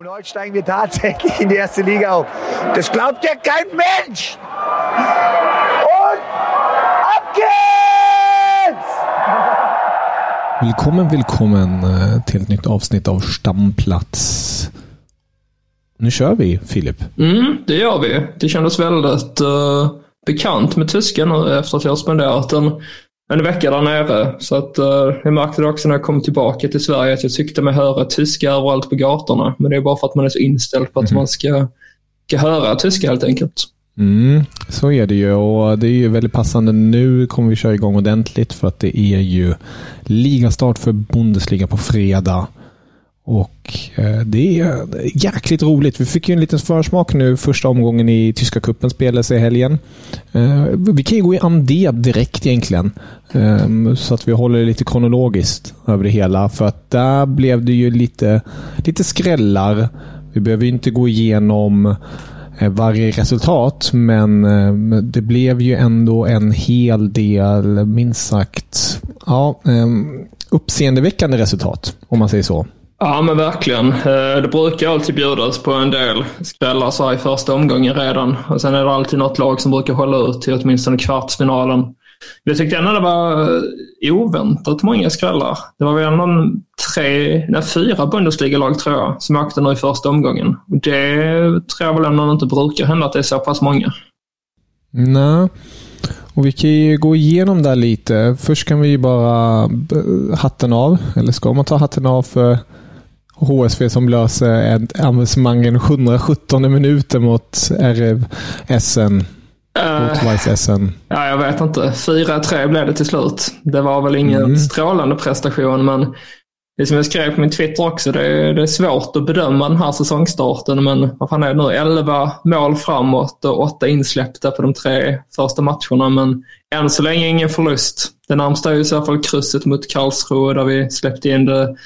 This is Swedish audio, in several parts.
Und heute steigen wir tatsächlich in die erste Liga auf. Das glaubt ja kein Mensch! Und ab geht's! Willkommen, willkommen till ett nytt avsnitt av Stamplats. Nu kör vi, Filip. Mm, det gör vi. Det kändes väldigt uh, bekant med tyskan nu efter att jag har spenderat en, en vecka där nere. Så att, uh, jag märkte det också när jag kom tillbaka till Sverige att jag tyckte mig höra tyska överallt på gatorna. Men det är bara för att man är så inställd på att Mhm. man ska, ska höra tyska helt enkelt. Mm, så är det ju och det är ju väldigt passande. Nu kommer vi köra igång ordentligt för att det är ju ligastart för Bundesliga på fredag. Och eh, det är jäkligt roligt. Vi fick ju en liten försmak nu. Första omgången i tyska cupen spelades i helgen. Eh, vi kan ju gå i andep direkt egentligen. Ehm, så att vi håller det lite kronologiskt över det hela. För att där blev det ju lite, lite skrällar. Vi behöver ju inte gå igenom eh, varje resultat, men det blev ju ändå en hel del, minst sagt, ja, ehm, uppseendeväckande resultat, om man säger så. Ja, men verkligen. Eh, det brukar alltid bjudas på en del skrällar så här i första omgången redan. Och sen är det alltid något lag som brukar hålla ut till åtminstone kvartsfinalen. Jag tyckte ändå det var eh, oväntat många skrällar. Det var väl ändå tre, nej, fyra Bundesliga-lag tror jag som åkte nu i första omgången. Och det tror jag väl ändå inte brukar hända att det är så pass många. Nej. Och vi kan ju gå igenom där lite. Först kan vi ju bara eh, hatten av. Eller ska man ta hatten av för HSV som löser ett avancemang i den 717 minuten mot RFSN. Eh, Rotweiss-SN. Ja, jag vet inte. 4-3 blev det till slut. Det var väl ingen Mm. strålande prestation, men det som jag skrev på min Twitter också, det är, det är svårt att bedöma den här säsongstarten, men vad fan är det nu? 11 mål framåt och 8 insläppta på de tre första matcherna, men än så länge ingen förlust. Det närmsta är ju i så fall krysset mot Karlsruhe där vi släppte in det,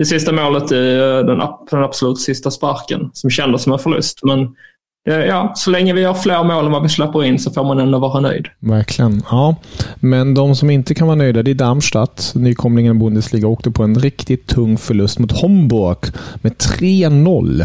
det sista målet i eh, den, den absolut sista sparken, som kändes som en förlust. Men eh, ja, så länge vi har fler mål än vad vi släpper in så får man ändå vara nöjd. Verkligen. Ja. Men de som inte kan vara nöjda, det är Darmstadt. Nykomlingen i Bundesliga åkte på en riktigt tung förlust mot Homburg med 3-0.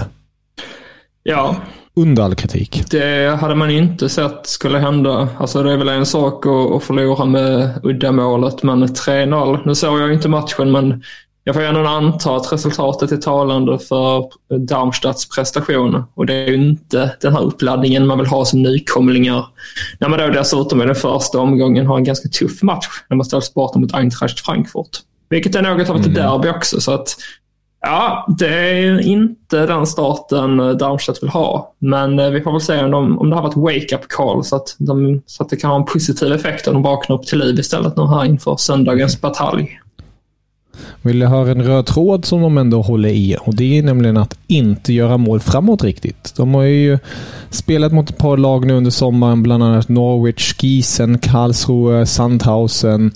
Ja, Under all kritik. Det hade man inte sett skulle hända. Alltså det är väl en sak att, att förlora med uddamålet, men 3-0. Nu såg jag inte matchen, men jag får ändå anta att resultatet är talande för Darmstads prestation. Och det är ju inte den här uppladdningen man vill ha som nykomlingar. När man då dessutom i den första omgången har en ganska tuff match när man ställs borta mot Eintracht Frankfurt. Vilket är något av ett derby också. Så att Ja, det är inte den starten eh, Darmstadt vill ha. Men eh, vi får väl se om, de, om det har varit wake-up call så att, de, så att det kan ha en positiv effekt om de vaknar upp till liv istället nu här inför söndagens batalj. Vill jag höra en röd tråd som de ändå håller i och det är nämligen att inte göra mål framåt riktigt. De har ju spelat mot ett par lag nu under sommaren, bland annat Norwich, Gießen, Karlsruhe, Sandhausen,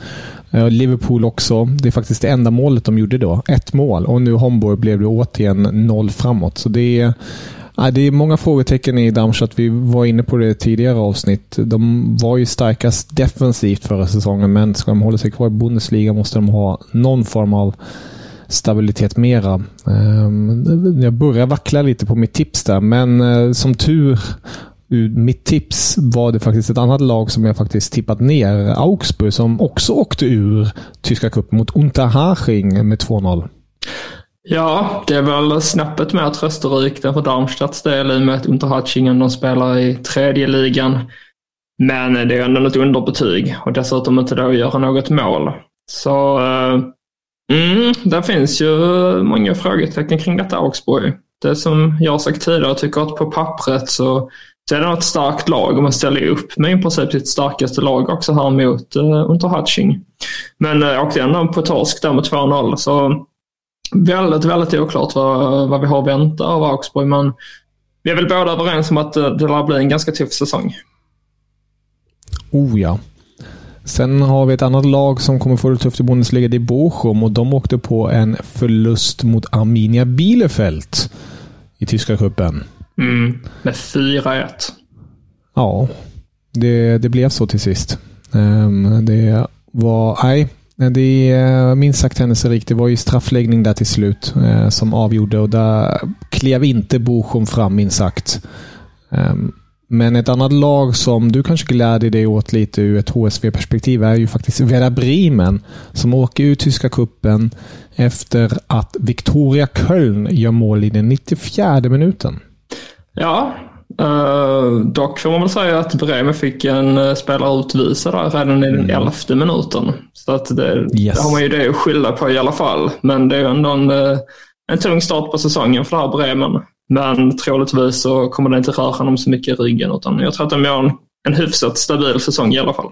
eh, Liverpool också. Det är faktiskt det enda målet de gjorde då. Ett mål och nu Homburg blev det återigen noll framåt. Så det är det är många frågetecken i Darmstadt. Vi var inne på det i tidigare avsnitt. De var ju starkast defensivt förra säsongen, men ska de hålla sig kvar i Bundesliga måste de ha någon form av stabilitet mera. Ehm, jag börjar vackla lite på mitt tips där, men eh, som tur ur mitt tips var det faktiskt ett annat lag som jag faktiskt tippat ner. Augsburg, som också åkte ur tyska cupen mot Unterhaching med 2-0. Ja, det är väl snäppet mer trösterikt än för Darmstads del i och med att Unterhachingen de spelar i tredje ligan. Men det är ändå ett underbetyg och dessutom inte då göra något mål. Så eh, mm, det finns ju många frågetecken kring detta Augsburg. Det som jag har sagt tidigare, jag tycker att på pappret så, så är det ett starkt lag och man ställer ju upp med i princip sitt starkaste lag också här mot eh, uh, Unterhaching. Men eh, uh, åkte ändå på torsk där med 2-0 så väldigt, väldigt oklart vad, vad vi har att vänta av Augsburg. Men vi är väl båda överens om att det, det lär bli en ganska tuff säsong. Oh ja. Sen har vi ett annat lag som kommer få det tufft i Bundesliga. Det är Bochum och de åkte på en förlust mot Arminia Bielefeld i tyska cupen. Mm, med 4-1. Ja, det, det blev så till sist. Um, det var... Nej, det är eh, minst sagt händelserikt. Det var ju straffläggning där till slut eh, som avgjorde och där klev inte Bochum fram minst sagt. Um, men ett annat lag som du kanske gläder dig åt lite ur ett HSV-perspektiv är ju faktiskt Werder Bremen som åker ur tyska kuppen efter att Victoria Köln gör mål i den 94 minuten. Ja, uh, dock får man väl säga att Bremen fick en uh, spelare utvisad där redan i den mm. elfte minuten. Så att det, yes. det har man ju det att skylla på i alla fall. Men det är ändå en, uh, en tung start på säsongen för det här Bremen. Men troligtvis så kommer det inte röra honom så mycket i ryggen utan jag tror att de gör en, en hyfsat stabil säsong i alla fall.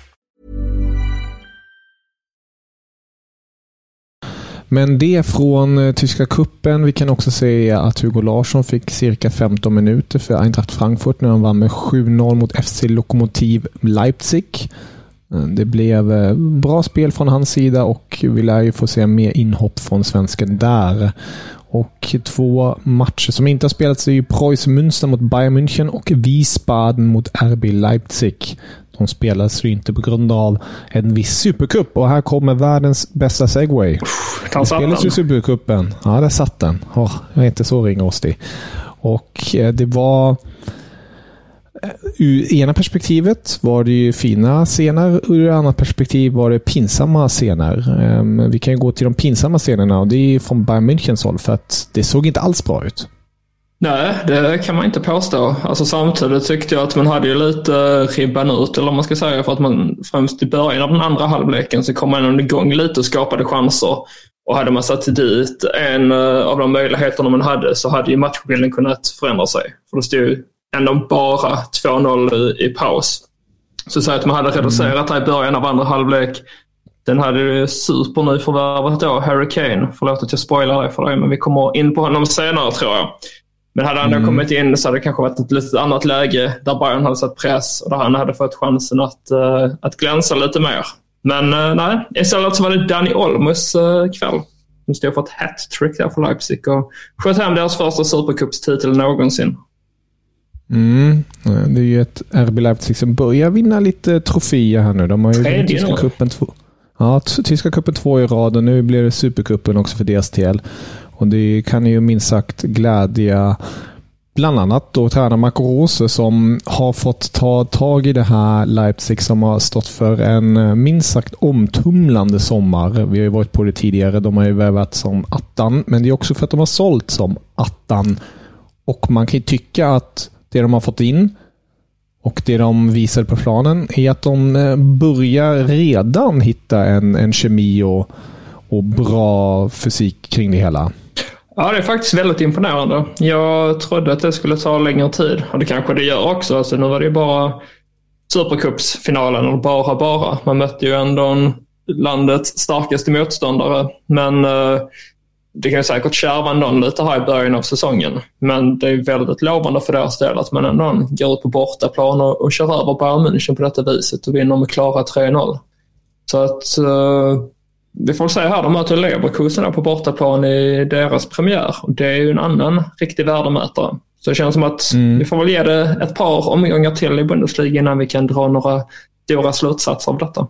Men det från eh, tyska kuppen. Vi kan också säga att Hugo Larsson fick cirka 15 minuter för Eintracht Frankfurt när han vann med 7-0 mot FC Lokomotiv Leipzig. Eh, det blev eh, bra spel från hans sida och vi lär ju få se mer inhopp från svensken där. Och två matcher som inte har spelats är ju Preuß Münster mot Bayern München och Wiesbaden mot RB Leipzig. De spelas ju inte på grund av en viss supercup och här kommer världens bästa segway. Det spelas ju supercupen. Ja, där satt den. Oh, jag är inte så ringrostig. Och eh, det var... Ur ena perspektivet var det ju fina scener, ur ett annat perspektiv var det pinsamma scener. Ehm, vi kan ju gå till de pinsamma scenerna och det är från Bayern Münchens håll för att det såg inte alls bra ut. Nej, det kan man inte påstå. Alltså, samtidigt tyckte jag att man hade ju lite ribban ut, eller vad man ska säga, för att man främst i början av den andra halvleken så kom man igång lite och skapade chanser. Och hade man satt dit en eh, av de möjligheterna man hade så hade ju matchbilden kunnat förändra sig. För det stod ju ändå bara 2-0 i, paus. Så säg att man hade reducerat det i början av andra halvlek. Den hade ju supernyförvärvat då, Harry Kane. Förlåt att jag spoilar det för dig, men vi kommer in på honom senare tror jag. Men hade han mm. kommit in så hade det kanske varit ett lite annat läge där Bayern hade satt press och där han hade fått chansen att, uh, att glänsa lite mer. Men uh, nej, istället så var det Danny Olmos uh, kväll. Som stod för ett hattrick där för Leipzig och sköt hem deras första supercupstitel någonsin. Mm. Det är ju ett RB Leipzig som börjar vinna lite troféer här nu. De har ju Tredje tyska cupen två. Ja, tyska cupen två i rad och nu blir det supercupen också för deras del. Och det kan ju minst sagt glädja bland annat då tränare Marco Rose som har fått ta tag i det här Leipzig som har stått för en eh, minst sagt omtumlande sommar. Vi har ju varit på det tidigare. De har ju värvat som attan, men det är också för att de har sålt som attan. Och man kan ju tycka att det de har fått in och det de visar på planen är att de eh, börjar redan hitta en, en kemi och, och bra fysik kring det hela. Ja, det är faktiskt väldigt imponerande. Jag trodde att det skulle ta längre tid och det kanske det gör också. Alltså, nu var det ju bara Supercupsfinalen och bara bara. Man mötte ju ändå landets starkaste motståndare. Men eh, det kan säkert kärva någon lite här i början av säsongen. Men det är väldigt lovande för deras del att man ändå går ut på bortaplan och, och kör över Bayern München på detta viset och vinner med klara 3-0. Så att uh, vi får se här, de möter Leverkusen på bortaplan i deras premiär. Och det är ju en annan riktig värdemätare. Så det känns som att mm. vi får väl ge det ett par omgångar till i Bundesliga innan vi kan dra några stora slutsatser av detta.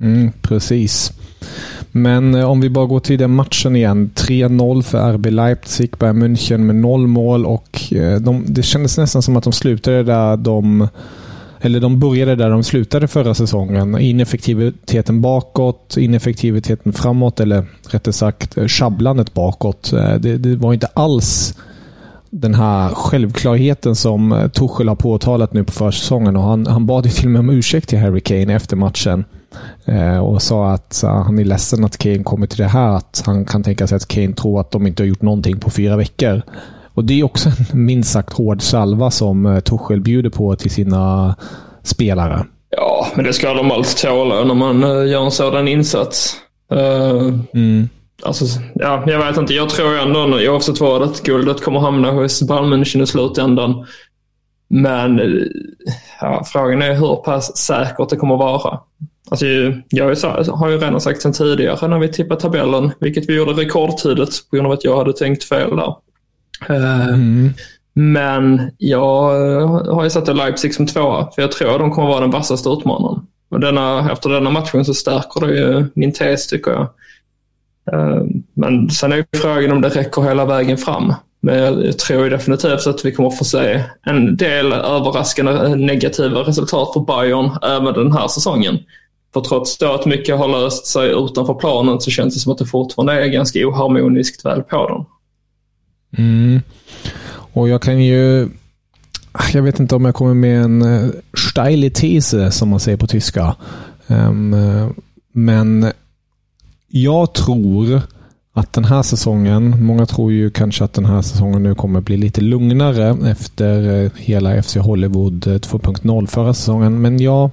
Mm, precis. Men eh, om vi bara går till den matchen igen. 3-0 för RB Leipzig, Bayern München med noll mål och eh, de, det kändes nästan som att de slutade där de eller de började där de slutade förra säsongen. Ineffektiviteten bakåt, ineffektiviteten framåt eller rättare sagt eh, sjabblandet bakåt. Det, det var inte alls den här självklarheten som Tuchel har påtalat nu på försäsongen. Och han, han bad ju till och med om ursäkt till Harry Kane efter matchen. Eh, och sa att han är ledsen att Kane kommer till det här. Att han kan tänka sig att Kane tror att de inte har gjort någonting på fyra veckor. Och Det är också en minst sagt hård salva som uh, Tuchel bjuder på till sina spelare. Ja, men det ska de alltid tåla när man uh, gör en sådan insats. Uh, mm. Alltså, ja, jag vet inte. Jag tror ändå oavsett vad att guldet kommer hamna hos Bayern München i slutändan. Men ja, frågan är hur pass säkert det kommer vara. Alltså, jag har ju redan sagt sen tidigare när vi tippade tabellen, vilket vi gjorde rekordtidigt på grund av att jag hade tänkt fel där. Eh, mm. Men jag har ju satt Leipzig som tvåa, för jag tror att de kommer vara den vassaste utmanaren. Och denna, efter denna matchen så stärker det ju min tes tycker jag. Eh, men sen är ju frågan om det räcker hela vägen fram. Men jag tror definitivt att vi kommer få se en del överraskande negativa resultat för Bayern även den här säsongen. För trots då att mycket har löst sig utanför planen så känns det som att det fortfarande är ganska oharmoniskt väl på dem. Mm. Och jag kan ju... Jag vet inte om jag kommer med en eh, steilig tese som man säger på tyska. Um, men jag tror att den här säsongen, många tror ju kanske att den här säsongen nu kommer bli lite lugnare efter eh, hela FC Hollywood 2.0 förra säsongen. Men jag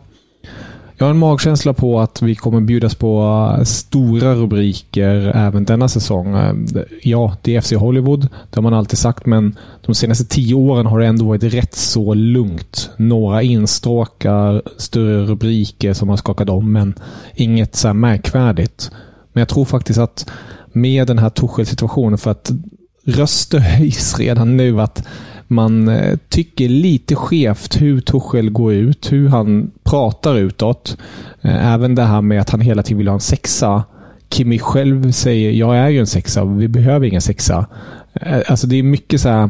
jag har en magkänsla på att vi kommer bjudas på eh, stora rubriker även denna säsong. Eh, ja, det är FC Hollywood. Det har man alltid sagt, men de senaste tio åren har det ändå varit rätt så lugnt. Några instråkar, större rubriker som har skakat om, men inget så här märkvärdigt. Men jag tror faktiskt att med den här Tuchel-situationen, för att röster höjs redan nu att man eh, tycker lite skevt hur Tuchel går ut, hur han pratar utåt. Eh, även det här med att han hela tiden vill ha en sexa. Kimi själv säger jag är ju en sexa och vi behöver ingen sexa. Eh, alltså det är mycket så här,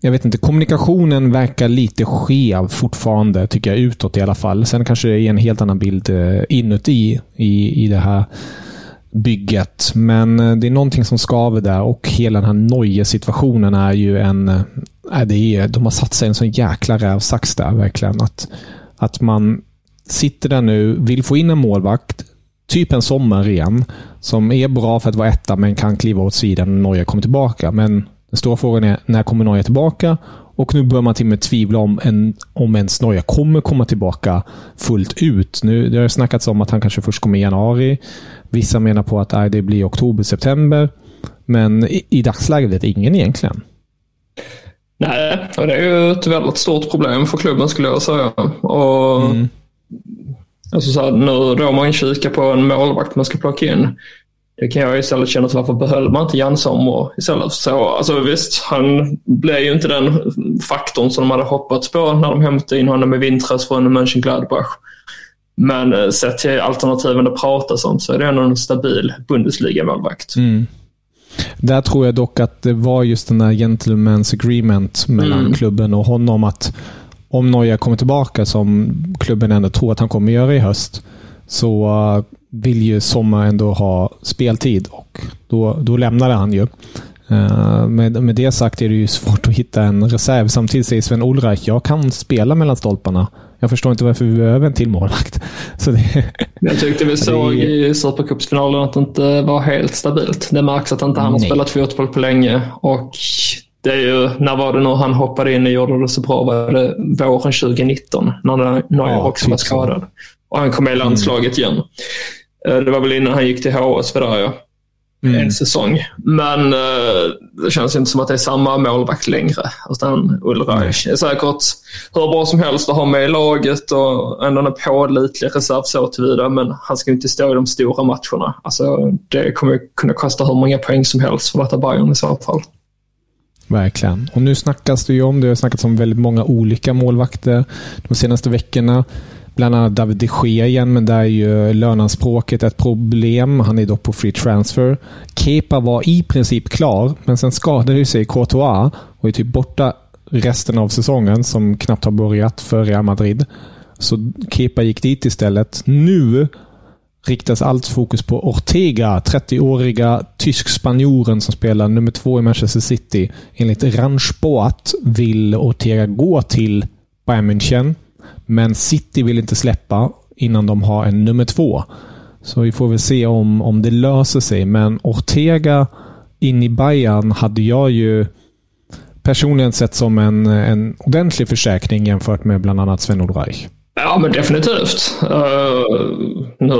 jag vet inte, kommunikationen verkar lite skev fortfarande, tycker jag, utåt i alla fall. Sen kanske det är en helt annan bild inuti i, i det här bygget. Men eh, det är någonting som skaver där och hela den här Neue-situationen är ju en... Äh, det är, de har satt sig en sån jäkla rävsax där verkligen. Att, att man sitter där nu, vill få in en målvakt, typ en sommar igen, som är bra för att vara etta men kan kliva åt sidan när Norge kommer tillbaka. Men den stora frågan är, när kommer Neuer tillbaka? Och nu börjar man till och med tvivla om, en, om ens Norge kommer komma tillbaka fullt ut. Nu, det har snackats om att han kanske först kommer i januari. Vissa menar på att det blir oktober, september. Men i, i dagsläget vet ingen egentligen. Nej, och det är ju ett väldigt stort problem för klubben skulle jag säga. Och, mm. alltså så här, nu då man kikar på en målvakt man ska plocka in. Det kan jag istället känna till varför behöll man inte Jan Sommer istället? Så, alltså visst, han blev ju inte den faktorn som de hade hoppats på när de hämtade in honom i vintras från Mönchengladbach. Men eh, sett till alternativen det pratas om så är det ändå en stabil Bundesliga-målvakt. Mm. Där tror jag dock att det var just den där gentleman's agreement mellan mm. klubben och honom att om Neuer kommer tillbaka, som klubben ändå tror att han kommer göra i höst, så uh, vill ju Sommar ändå ha speltid och då, då lämnade han ju. Uh, med, med det sagt är det ju svårt att hitta en reserv. Samtidigt säger Sven Ulreich, jag kan spela mellan stolparna. Jag förstår inte varför vi behöver en till målvakt. Så det, jag tyckte vi såg det, i Supercupsfinalen att det inte var helt stabilt. Det märks att inte han har spelat fotboll på länge. Och det är ju, när var det nu han hoppade in och gjorde det så bra? Var det våren 2019 när Neuer ja, också var typ skadad? Och han kom med i landslaget mm. igen. Eh, det var väl innan han gick till HSV där ja. Mm. en säsong. Men uh, det känns inte som att det är samma målvakt längre. Utan Ulreich är säkert hur bra som helst att ha med i laget och ändå en pålitlig reserv så tillvida. Men han ska inte stå i de stora matcherna. Alltså, det kommer kunna kosta hur många poäng som helst för detta Bayern i så fall. Verkligen. Och nu snackas det ju om, det har snackats om väldigt många olika målvakter de senaste veckorna. Bland annat David de Gea igen, men där är ju lönanspråket ett problem. Han är dock på free transfer. Kepa var i princip klar, men sen skadade sig Courtois och är typ borta resten av säsongen, som knappt har börjat för Real Madrid. Så Kepa gick dit istället. Nu riktas allt fokus på Ortega, 30-åriga tysk-spanjoren som spelar nummer två i Manchester City. Enligt Randsport vill Ortega gå till Bayern München, men City vill inte släppa innan de har en nummer två. Så vi får väl se om, om det löser sig, men Ortega in i Bayern hade jag ju personligen sett som en, en ordentlig försäkring jämfört med bland annat Sven-Olof Reich. Ja, men definitivt. Uh, nu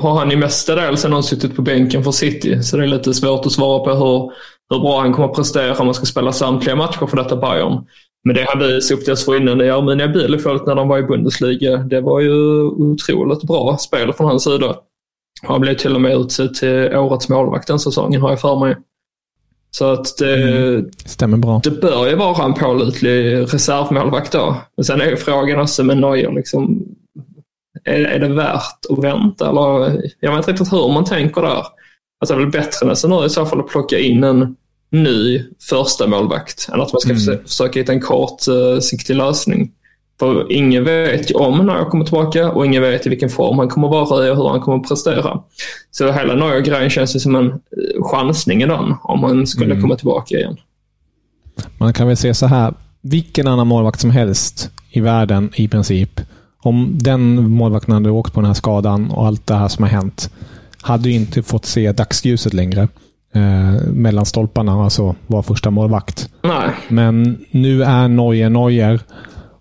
har han ju mestadels ändå suttit på bänken för City, så det är lite svårt att svara på hur, hur bra han kommer att prestera om man ska spela samtliga matcher för detta Bayern. Men det visade upp dessförinnan i Arminia Bielefeld när de var i Bundesliga, det var ju otroligt bra spel från hans sida. Han blev till och med utsedd till årets målvakt den säsongen har jag för mig. Så att det, mm. Stämmer bra. det bör ju vara en pålitlig reservmålvakt då. Men sen är ju frågan också med Neuer, liksom, är, är det värt att vänta? Eller, jag vet inte riktigt hur man tänker där. Alltså det är väl bättre nästan nu i så fall att plocka in en ny första målvakt än att man ska mm. försöka hitta en kortsiktig uh, lösning. För ingen vet ju om när jag kommer tillbaka och ingen vet i vilken form han kommer vara i och hur han kommer prestera. Så hela Neuer-grejen känns ju som en eh, chansning i den om han skulle mm. komma tillbaka igen. Man kan väl säga så här. Vilken annan målvakt som helst i världen i princip. Om den målvakten hade åkt på den här skadan och allt det här som har hänt. Hade ju inte fått se dagsljuset längre. Eh, mellan stolparna, alltså var första målvakt. Nej. Men nu är Neuer Neuer.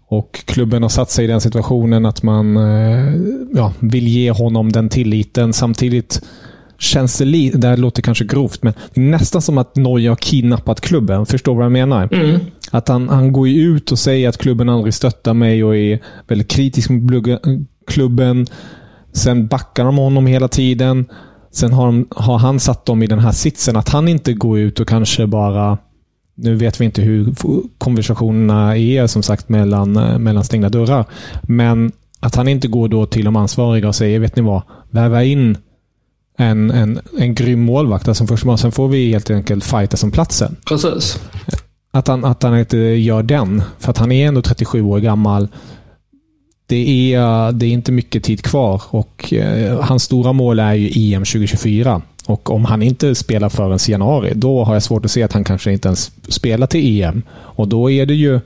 Och klubben har satt sig i den situationen att man eh, ja, vill ge honom den tilliten. Samtidigt känns det lite, det här låter kanske grovt, men det är nästan som att Neuer har kidnappat klubben. Förstår vad jag menar? Mm. Att han, han går ut och säger att klubben aldrig stöttar mig och är väldigt kritisk mot klubben. Sen backar de honom hela tiden. Sen har, de, har han satt dem i den här sitsen att han inte går ut och kanske bara nu vet vi inte hur konversationerna är som sagt mellan, eh, mellan stängda dörrar. Men att han inte går då till de ansvariga och säger, vet ni vad, värva in en, en, en grym målvakt. Alltså först, sen får vi helt enkelt fighta som platsen. Precis. Att han, att han inte gör den. För att han är ändå 37 år gammal. Det är, det är inte mycket tid kvar och eh, hans stora mål är ju EM 2024. Och om han inte spelar förrän januari, då har jag svårt att se att han kanske inte ens spelar till EM. Och då är det ju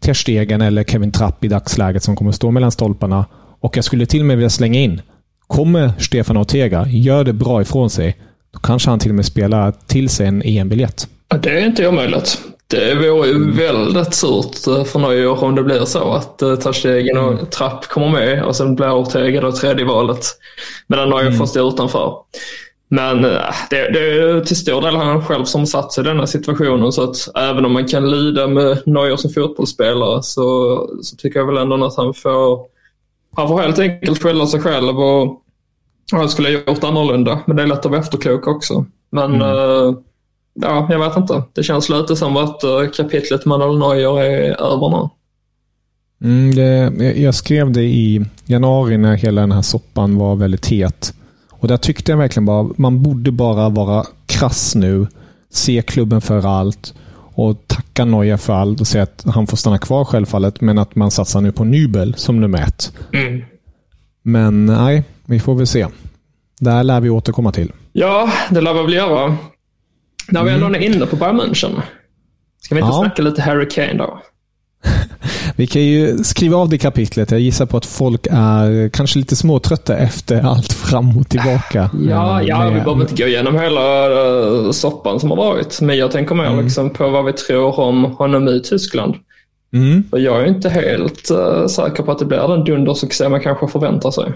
Ter Stegen eller Kevin Trapp i dagsläget som kommer stå mellan stolparna. Och jag skulle till och med vilja slänga in. Kommer Stefan Ortega, gör det bra ifrån sig, då kanske han till och med spelar till sig en EM-biljett. Det är inte omöjligt. Det vore ju väldigt surt eh, för Neuer om det blir så att uh, Ter Stegen och mm. Trapp kommer med och sen blir Ortega då tredje valet. Medan Neuer mm. får stå utanför. Men äh, det, det är till stor del han själv som satt sig i denna situationen så att även om man kan lida med Neuer som fotbollsspelare så, så tycker jag väl ändå att han får, han får helt enkelt skälla sig själv och han skulle ha gjort annorlunda. Men det är lätt att vara efterklok också. Men mm. Ja, jag vet inte. Det känns lite som att äh, kapitlet Manuel Neuer är över nu. Mm, det, jag skrev det i januari när hela den här soppan var väldigt het. Och där tyckte jag verkligen bara, man borde bara vara krass nu. Se klubben för allt och tacka Neuer för allt och säga att han får stanna kvar självfallet, men att man satsar nu på Nybel som nummer ett. Mm. Men nej, vi får väl se. Det här lär vi återkomma till. Ja, det lär vi väl göra. När vi ändå är inne på Bayern München. Ska vi inte ja. snacka lite Harry Kane då? Vi kan ju skriva av det kapitlet. Jag gissar på att folk är kanske lite småtrötta efter allt fram och tillbaka. Ja, ja med, vi behöver inte gå igenom hela uh, soppan som har varit. Men jag tänker mer mm. liksom på vad vi tror om honom i Tyskland. Mm. Och jag är inte helt uh, säker på att det blir den dundersuccé man kanske förväntar sig.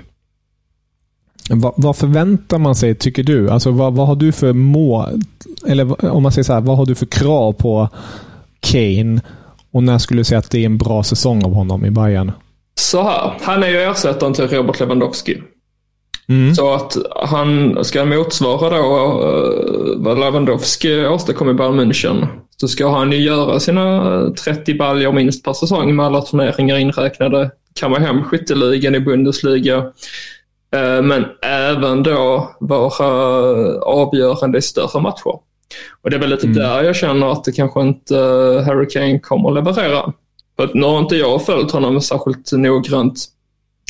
Vad, vad, förväntar man sig, tycker du? Alltså, vad, vad har du för mål? Eller om man säger så här, vad har du för krav på Kane? Och när skulle du säga att det är en bra säsong av honom i Bayern? Så här, han är ju ersättaren till Robert Lewandowski. Mm. Så att han ska motsvara då uh, vad Lewandowski åstadkom i Bayern München. Så ska han ju göra sina 30 baljor minst per säsong med alla turneringar inräknade. Kamma hem skytteligan i Bundesliga. Uh, men även då vara avgörande i större matcher. Och det är väl lite mm. där jag känner att det kanske inte Harry Kane kommer att leverera. För att nu har inte jag följt honom särskilt noggrant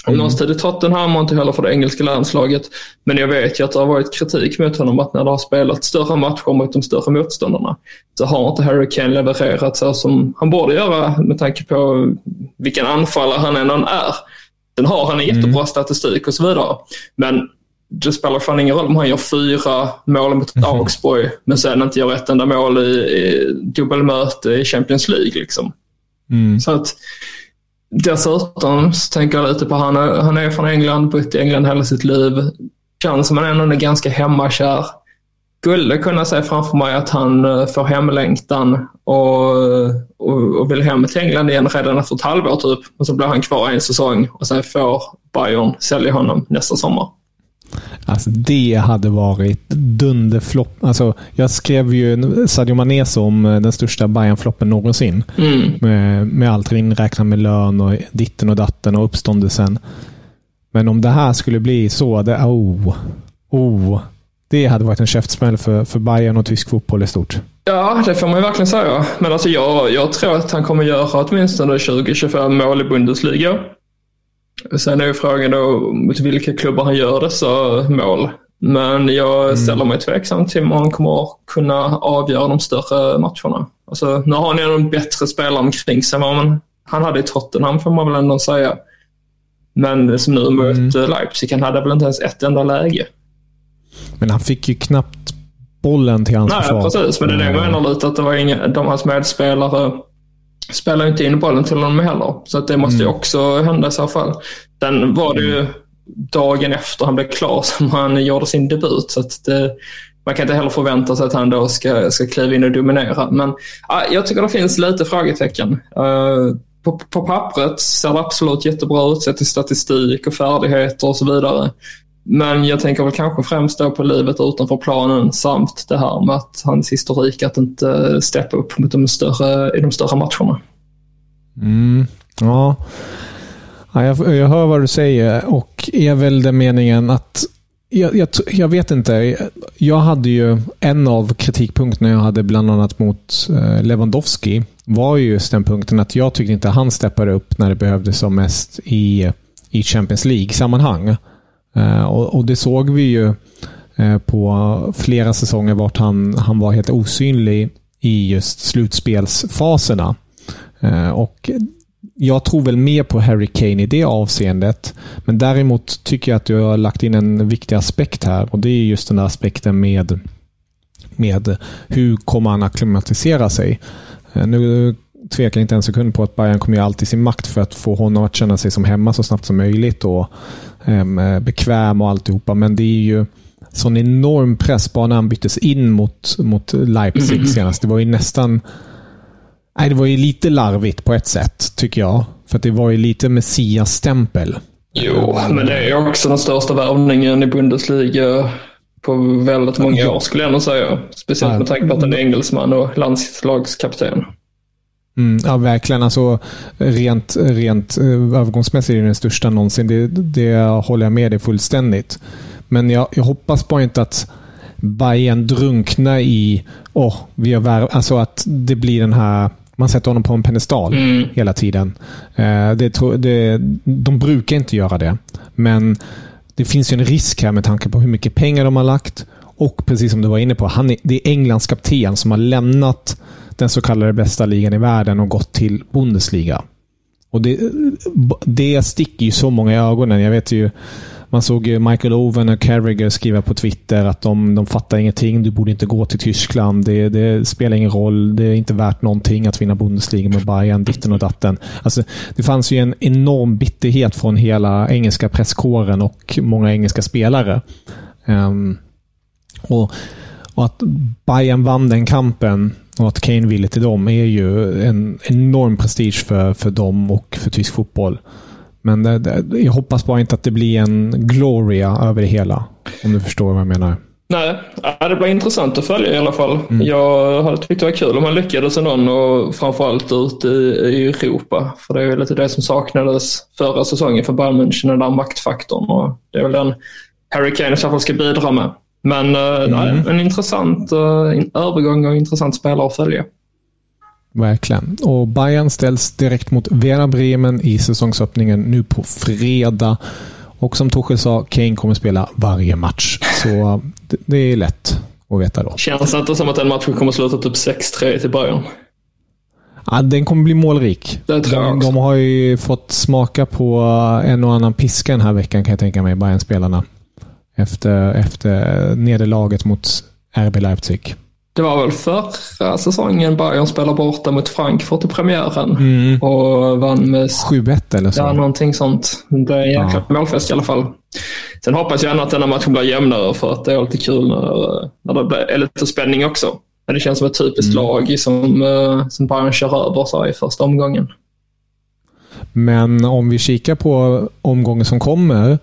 Mm. Någonstans i Tottenham och inte heller för det engelska landslaget. Men jag vet ju att det har varit kritik mot honom att när det har spelat större matcher mot de större motståndarna så har inte Harry Kane levererat så som han borde göra med tanke på vilken anfallare han ändå är. Sen har han en jättebra mm. statistik och så vidare. Men det spelar fan ingen roll om han gör fyra mål mot mm. Augsburg men sen inte gör ett enda mål i, i dubbelmöte i Champions League. Liksom. Mm. Så att Dessutom så tänker jag lite på han, han är från England, bott i England hela sitt liv. Känns som han ändå är ganska hemmakär. Skulle kunna se framför mig att han eh, får hemlängtan och, och, och vill hem till England igen redan efter ett halvår typ. Och så blir han kvar en säsong och sen får Bayern sälja honom nästa sommar. Alltså det hade varit dunderflopp. Alltså, jag skrev ju Sadio Mané som eh, den största Bayern-floppen någonsin. Mm. Med, med allt inräknat med lön och ditten och datten och uppståndelsen. Men om det här skulle bli så, det, oh, oh, det hade varit en käftsmäll för, för Bayern och tysk fotboll i stort. Ja, det får man ju verkligen säga. Men alltså jag, jag tror att han kommer göra åtminstone 20-25 mål i Bundesliga. Sen är ju frågan då mot vilka klubbar han gör dessa mål. Men jag mm. ställer mig tveksam till om han kommer kunna avgöra de större matcherna. Alltså, nu har han ju en bättre spelare omkring sig än han hade i Tottenham får man väl ändå säga. Men som nu mot mm. Leipzig, han hade väl inte ens ett enda läge. Men han fick ju knappt bollen till hans Nej, försvar. precis. Men det är det jag menar lite, att det var inga, de hans medspelare spelar inte in bollen till honom heller. Så att det måste mm. ju också hända i så fall. Sen var det ju mm. dagen efter han blev klar som han gjorde sin debut. Så att det, man kan inte heller förvänta sig att han då ska, ska kliva in och dominera. Men ja, jag tycker det finns lite frågetecken. Uh, på, på pappret ser det absolut jättebra ut sett till statistik och färdigheter och så vidare. Men jag tänker väl kanske främst då på livet utanför planen samt det här med att hans historik att inte steppa upp mot de större, i de större matcherna. Mm, ja. ja jag, jag hör vad du säger och är väl den meningen att jag, jag, jag, vet inte. Jag hade ju en av kritikpunkterna jag hade bland annat mot eh, Lewandowski var ju just den punkten att jag tyckte inte han steppade upp när det behövdes som mest i, i Champions League-sammanhang. Eh, och, och, det såg vi ju eh, på flera säsonger vart han, han var helt osynlig i just slutspelsfaserna. Eh, och jag tror väl mer på Harry Kane i det avseendet. Men däremot tycker jag att du har lagt in en viktig aspekt här och det är just den där aspekten med, med hur kommer han acklimatisera sig. Nu tvekar inte en sekund på att Bayern kommer göra allt i sin makt för att få honom att känna sig som hemma så snabbt som möjligt och bekväm och alltihopa. Men det är ju sån enorm press bara när han byttes in mot, mot Leipzig mm. senast. Det var ju nästan... Nej, det var ju lite larvigt på ett sätt, tycker jag. För det var ju lite Messias-stämpel. Jo, men det är ju också den största värvningen i Bundesliga på väldigt många år skulle jag nog säga. Speciellt med tanke på att han är engelsman och landslagskapten. Mm, ja, verkligen. Alltså, rent, rent eh, övergångsmässigt är det den största någonsin. Det, det håller jag med dig fullständigt. Men jag, jag hoppas bara inte att Bayern drunknar i oh, vi har alltså att det blir den här man sätter honom på en pedestal mm. hela tiden. Eh, det, det, de brukar inte göra det. Men det finns ju en risk här med tanke på hur mycket pengar de har lagt. Och precis som du var inne på, han är, det är Englands kapten som har lämnat den så kallade bästa ligan i världen och gått till Bundesliga. Och det, det sticker ju så många i ögonen. Jag vet ju Man såg Michael Owen och Carragher skriva på Twitter att de, de fattar ingenting. Du borde inte gå till Tyskland. Det, det, spelar ingen roll. Det är inte värt någonting att vinna Bundesliga med Bayern, ditten och datten. Alltså, det fanns ju en enorm bitterhet från hela engelska presskåren och många engelska spelare. Um, och, och att Bayern vann den kampen och att Kane ville till dem är ju en enorm prestige för, för dem och för tysk fotboll. Men det, det, jag hoppas bara inte att det blir en gloria över det hela. Om du förstår vad jag menar. Nej, det blir intressant att följa i alla fall. Mm. Jag hade tyckt det var kul om man lyckades någon och framförallt ute i, i Europa. För det är lite det som saknades förra säsongen för Bayern München, den där maktfaktorn. Och det är väl den Harry Kane i så fall ska bidra med. Men mm. nej, en intressant uh, övergång och intressant spelare att följa. Verkligen. Och Bayern ställs direkt mot Werder Bremen i säsongsöppningen nu på fredag. Och som Torshäll sa, Kane kommer spela varje match. Så det, det är lätt att veta då. Känns det inte som att den matchen kommer sluta typ 6-3 till Bayern? Ja, den kommer bli målrik. Det tror jag de, de har ju fått smaka på en och annan piska den här veckan kan jag tänka mig, bayern spelarna Efter, efter nederlaget mot RB Leipzig. Det var väl förra säsongen Bayern spelade borta mot Frankfurt i premiären mm. och vann med 7-1 eller så. Ja, någonting sånt. Det är en jäkla ja. målfest i alla fall. Sen hoppas jag ändå att denna matchen blir jämnare för att det är lite kul när, när det blir lite spänning också. Men det känns som ett typiskt mm. lag som, eh, som Bayern kör över sig i första omgången. Men om vi kikar på omgången som kommer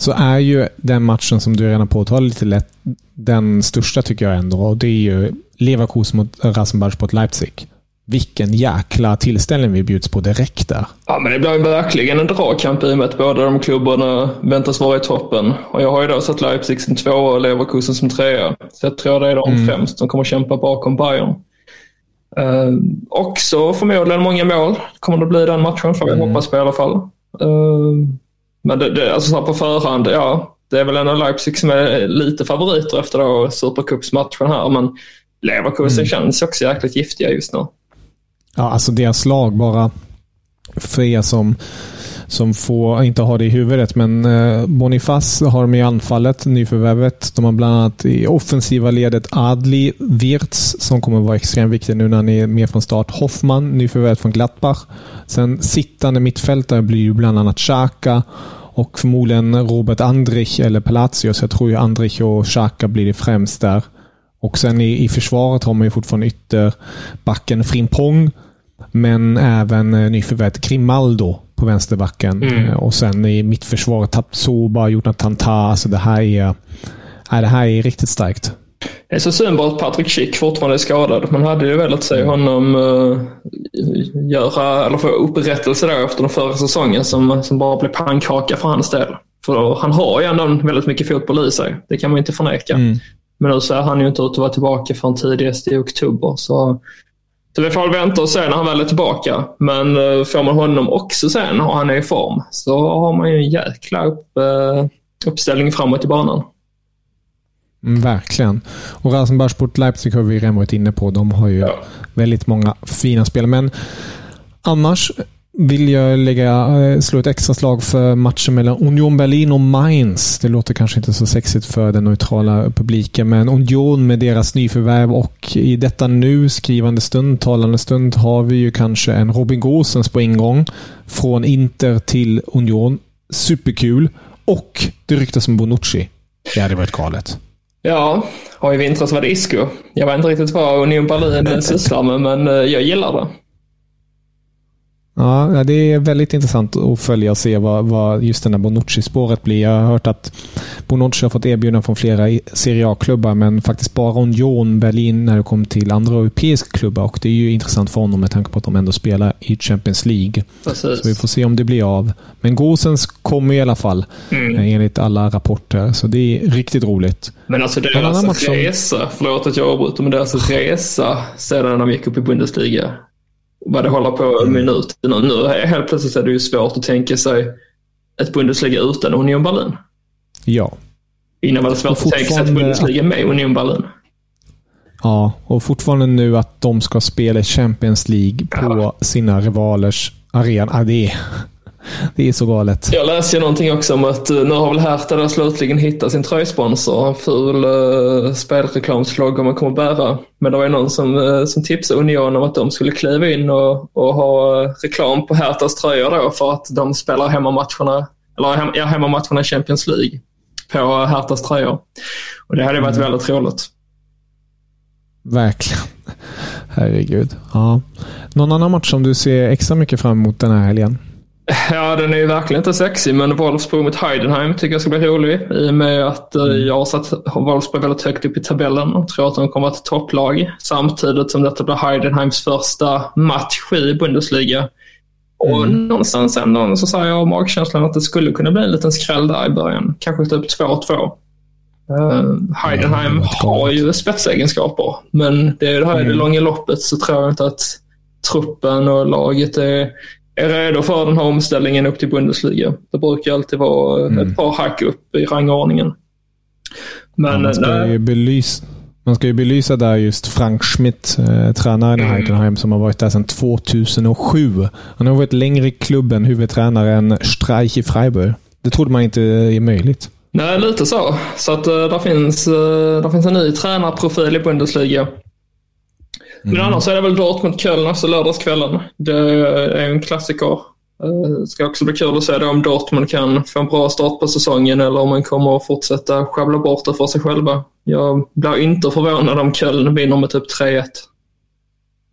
så är ju den matchen som du redan påtalat lite lätt den största tycker jag ändå. Och det är ju Leverkusen mot Rasenballsport Leipzig. Vilken jäkla tillställning vi bjuds på direkt där. Ja, men det blir verkligen en dragkamp i och med att båda de klubbarna väntas vara i toppen. Och jag har ju då sett Leipzig som tvåa och Leverkusen som trea. Så jag tror det är de mm. främst som kommer kämpa bakom Bayern. Uh, också förmodligen många mål kommer det bli den matchen, får jag mm. hoppas på i alla fall. Uh, men det, det, alltså så på förhand, ja, det är väl ändå Leipzig som är lite favoriter efter då Supercupsmatchen här, men Leverkusen mm. känns också jäkligt giftiga just nu. Ja, alltså deras lag bara, för er som, som får, inte har det i huvudet, men eh, Bonifaz har de i anfallet, nyförvärvet. De har bland annat i offensiva ledet Adli Wirtz, som kommer vara extremt viktig nu när han är med från start. Hoffman, nyförvärvet från Gladbach. Sen sittande mittfältare blir ju bland annat Xhaka och förmodligen Robert Andrich eller Palacios. Jag tror ju Andrich och Xhaka blir det främst där. Och sen i, i försvaret har man ju fortfarande ytterbacken Frimpong. Men även eh, nyförvärvet Grimaldo på vänsterbacken. Mm. Eh, och sen i mittförsvaret Tapsoba, Jonathan Ta. Alltså det här är, äh, det här är riktigt starkt. Det är så synd bara att Patrik Schick fortfarande är skadad. Man hade ju velat se honom uh, göra, eller få upprättelse då efter den förra säsongen som, som bara blev pannkaka för hans del. För han har ju ändå väldigt mycket fotboll i sig. Det kan man inte förneka. Mm. Men nu ser han ju inte ut att vara tillbaka förrän tidigast i oktober. Så, så vi får väl vänta och se när han väl är tillbaka. Men uh, får man honom också sen och han är i form så har man ju en jäkla upp, uh, uppställning framåt i banan. Mm, verkligen. Och Rasenballsport Leipzig har vi redan varit inne på. De har ju ja. väldigt många fina spel. Men annars vill jag lägga, eh, slå ett extra slag för matchen mellan Union Berlin och Mainz. Det låter kanske inte så sexigt för den neutrala publiken, men Union med deras nyförvärv och i detta nu, skrivande stund, talande stund, har vi ju kanske en Robin Gosens på ingång. Från Inter till Union. Superkul. Och det ryktas om Bonucci. Det hade varit galet. Ja, och i vintras var det Isco. Jag vet inte riktigt vad Union Berlin sysslar med, men eh, jag gillar det. Ja, det är väldigt intressant att följa och se vad, vad just den här Bonucci-spåret blir. Jag har hört att Bonucci har fått erbjudanden från flera Serie A-klubbar, men faktiskt bara Union Berlin när det kommer till andra europeiska klubbar. Och det är ju intressant för honom med tanke på att de ändå spelar i Champions League. Precis. Så vi får se om det blir av. Men Gosens kommer i alla fall, mm. Eh, enligt alla rapporter. Så det är riktigt roligt. Men alltså deras resa, förlåt att jag avbryter, men deras resa sedan de gick upp i Bundesliga vad det håller på med nu. Nu helt plötsligt är det ju svårt att tänka sig ett Bundesliga utan Union Berlin. Ja. Innan var det svårt att tänka sig ett Bundesliga med Union Berlin. Ja, och fortfarande nu att de ska spela Champions League på ja. sina rivalers arena. det, är, Det är så galet. Jag läste ju någonting också om att nu har väl Hertha då slutligen hittat sin tröjsponsor. En ful uh, spelreklamslogga man kommer bära. Men det var ju någon som, uh, som tipsade Union om att de skulle kliva in och, och ha reklam på Herthas tröjor då för att de spelar hemmamatcherna, eller hem, ja, hemmamatcherna i Champions League på Herthas tröjor. Och det hade varit mm. väldigt roligt. Verkligen. Herregud. Ja. Någon annan match som du ser extra mycket fram emot den här helgen? Ja, den är ju verkligen inte sexig, men Wolfsburg mot Heidenheim tycker jag ska bli rolig. I och med att eh, mm. jag har satt Wolfsburg väldigt högt upp i tabellen och tror att de kommer att vara ett topplag. Samtidigt som detta blir Heidenheims första match i Bundesliga. Och mm. någonstans ändå så säger jag magkänslan att det skulle kunna bli en liten skräll där i början. Kanske typ 2-2. Uh, Heidenheim mm, har ju spetsegenskaper, men det är det här mm. i det långa loppet så tror jag inte att truppen och laget är, är redo för den här omställningen upp till Bundesliga. Det brukar alltid vara mm. ett par hack upp i rangordningen. Men, ja, man, ska ju belysa, man ska ju belysa där just Frank Schmidt, eh, tränaren i mm. Heidenheim, som har varit där sedan 2007. Han har varit längre i klubben huvudtränare än Streich i Freiburg. Det trodde man inte är möjligt. Nej, lite så. Så att uh, där, finns, uh, där finns en ny tränarprofil i Bundesliga. Men mm. annars är det väl Dortmund-Köln, alltså lördagskvällen. Det är en klassiker. Det eh, ska också bli kul att se om Dortmund kan få en bra start på säsongen eller om man kommer att fortsätta sjabbla bort det för sig själva. Jag blir inte förvånad om Köln vinner med typ 3-1.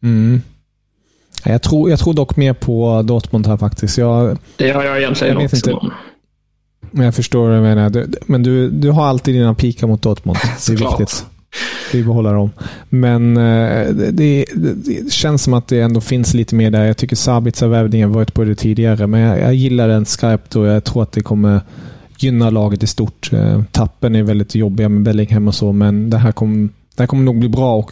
Mm. Jag tror, jag tror dock mer på Dortmund här faktiskt. Jag, det har jag egentligen jag också. Inte. Men jag förstår vad du menar. Men du, du har alltid dina pikar mot Dortmund. Det är viktigt. Vi behåller dem. Men eh, det, det, det, känns som att det ändå finns lite mer där. Jag tycker Sabitza värvningen varit på det tidigare, men jag, jag gillar den skarpt och jag tror att det kommer gynna laget i stort. Eh, tappen är väldigt jobbiga med Bellingham och så, men det här kommer det här kommer nog bli bra och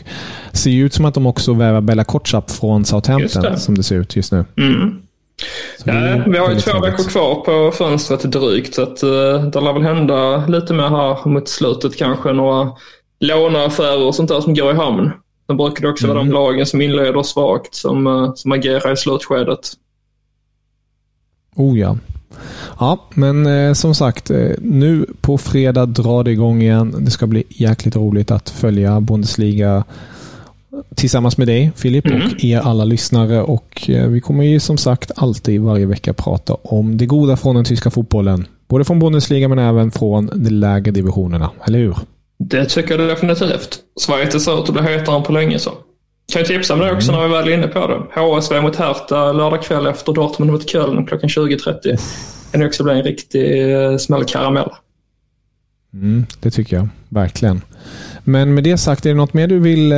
ser ut som att de också värvar Bella Kotschap från Southampton, det. som det ser ut just nu. Mm. Ja, vi har ju två veckor kvar på fönstret drygt, så att, uh, det lär väl hända lite mer här mot slutet kanske. Några låneaffärer och sånt där som går i hamn. Sen brukar det också mm. vara de mm. lagen som inleder svagt som, uh, som agerar i slutskedet. Oh ja. Ja, men eh, som sagt, eh, nu på fredag drar det igång igen. Det ska bli jäkligt roligt att följa Bundesliga tillsammans med dig Filip mm. och er alla lyssnare. Och eh, Vi kommer ju som sagt alltid varje vecka prata om det goda från den tyska fotbollen. Både från Bundesliga men även från de lägre divisionerna, eller hur? Det tycker jag definitivt. Sverige ser ut att bli hetare än på länge så. Kan jag tipsa om det också mm. när vi väl är inne på det. HSV mot Hertha lördag kväll efter Dortmund mot Köln klockan 20.30. Det kan också bli en riktig eh, smällkaramell. Mm, det tycker jag. Verkligen. Men med det sagt, är det något mer du vill eh,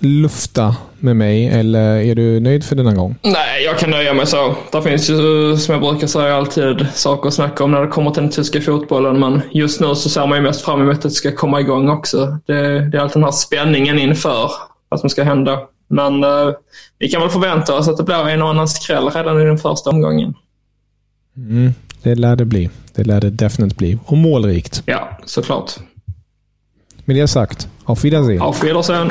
lufta med mig eller är du nöjd för denna gång? Nej, jag kan nöja mig så. Det finns ju, som jag brukar säga, alltid saker att snacka om när det kommer till den tyska fotbollen. Men just nu så ser man ju mest fram emot att det ska komma igång också. Det, det är alltid den här spänningen inför vad som ska hända. Men eh, vi kan väl förvänta oss att det blir en och annan skräll redan i den första omgången. Mm, det lär det bli. Det lär det definitivt bli. Och målrikt. Ja, såklart. Med det sagt, auf Wiedersehen. Auf Wiedersehen.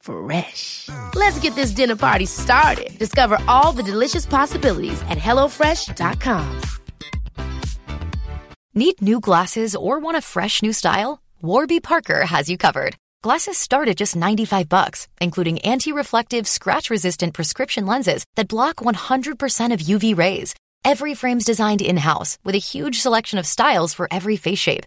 Fresh. Let's get this dinner party started. Discover all the delicious possibilities at HelloFresh.com. Need new glasses or want a fresh new style? Warby Parker has you covered. Glasses start at just 95 bucks, including anti-reflective, scratch-resistant prescription lenses that block 100% of UV rays. Every frame's designed in-house with a huge selection of styles for every face shape.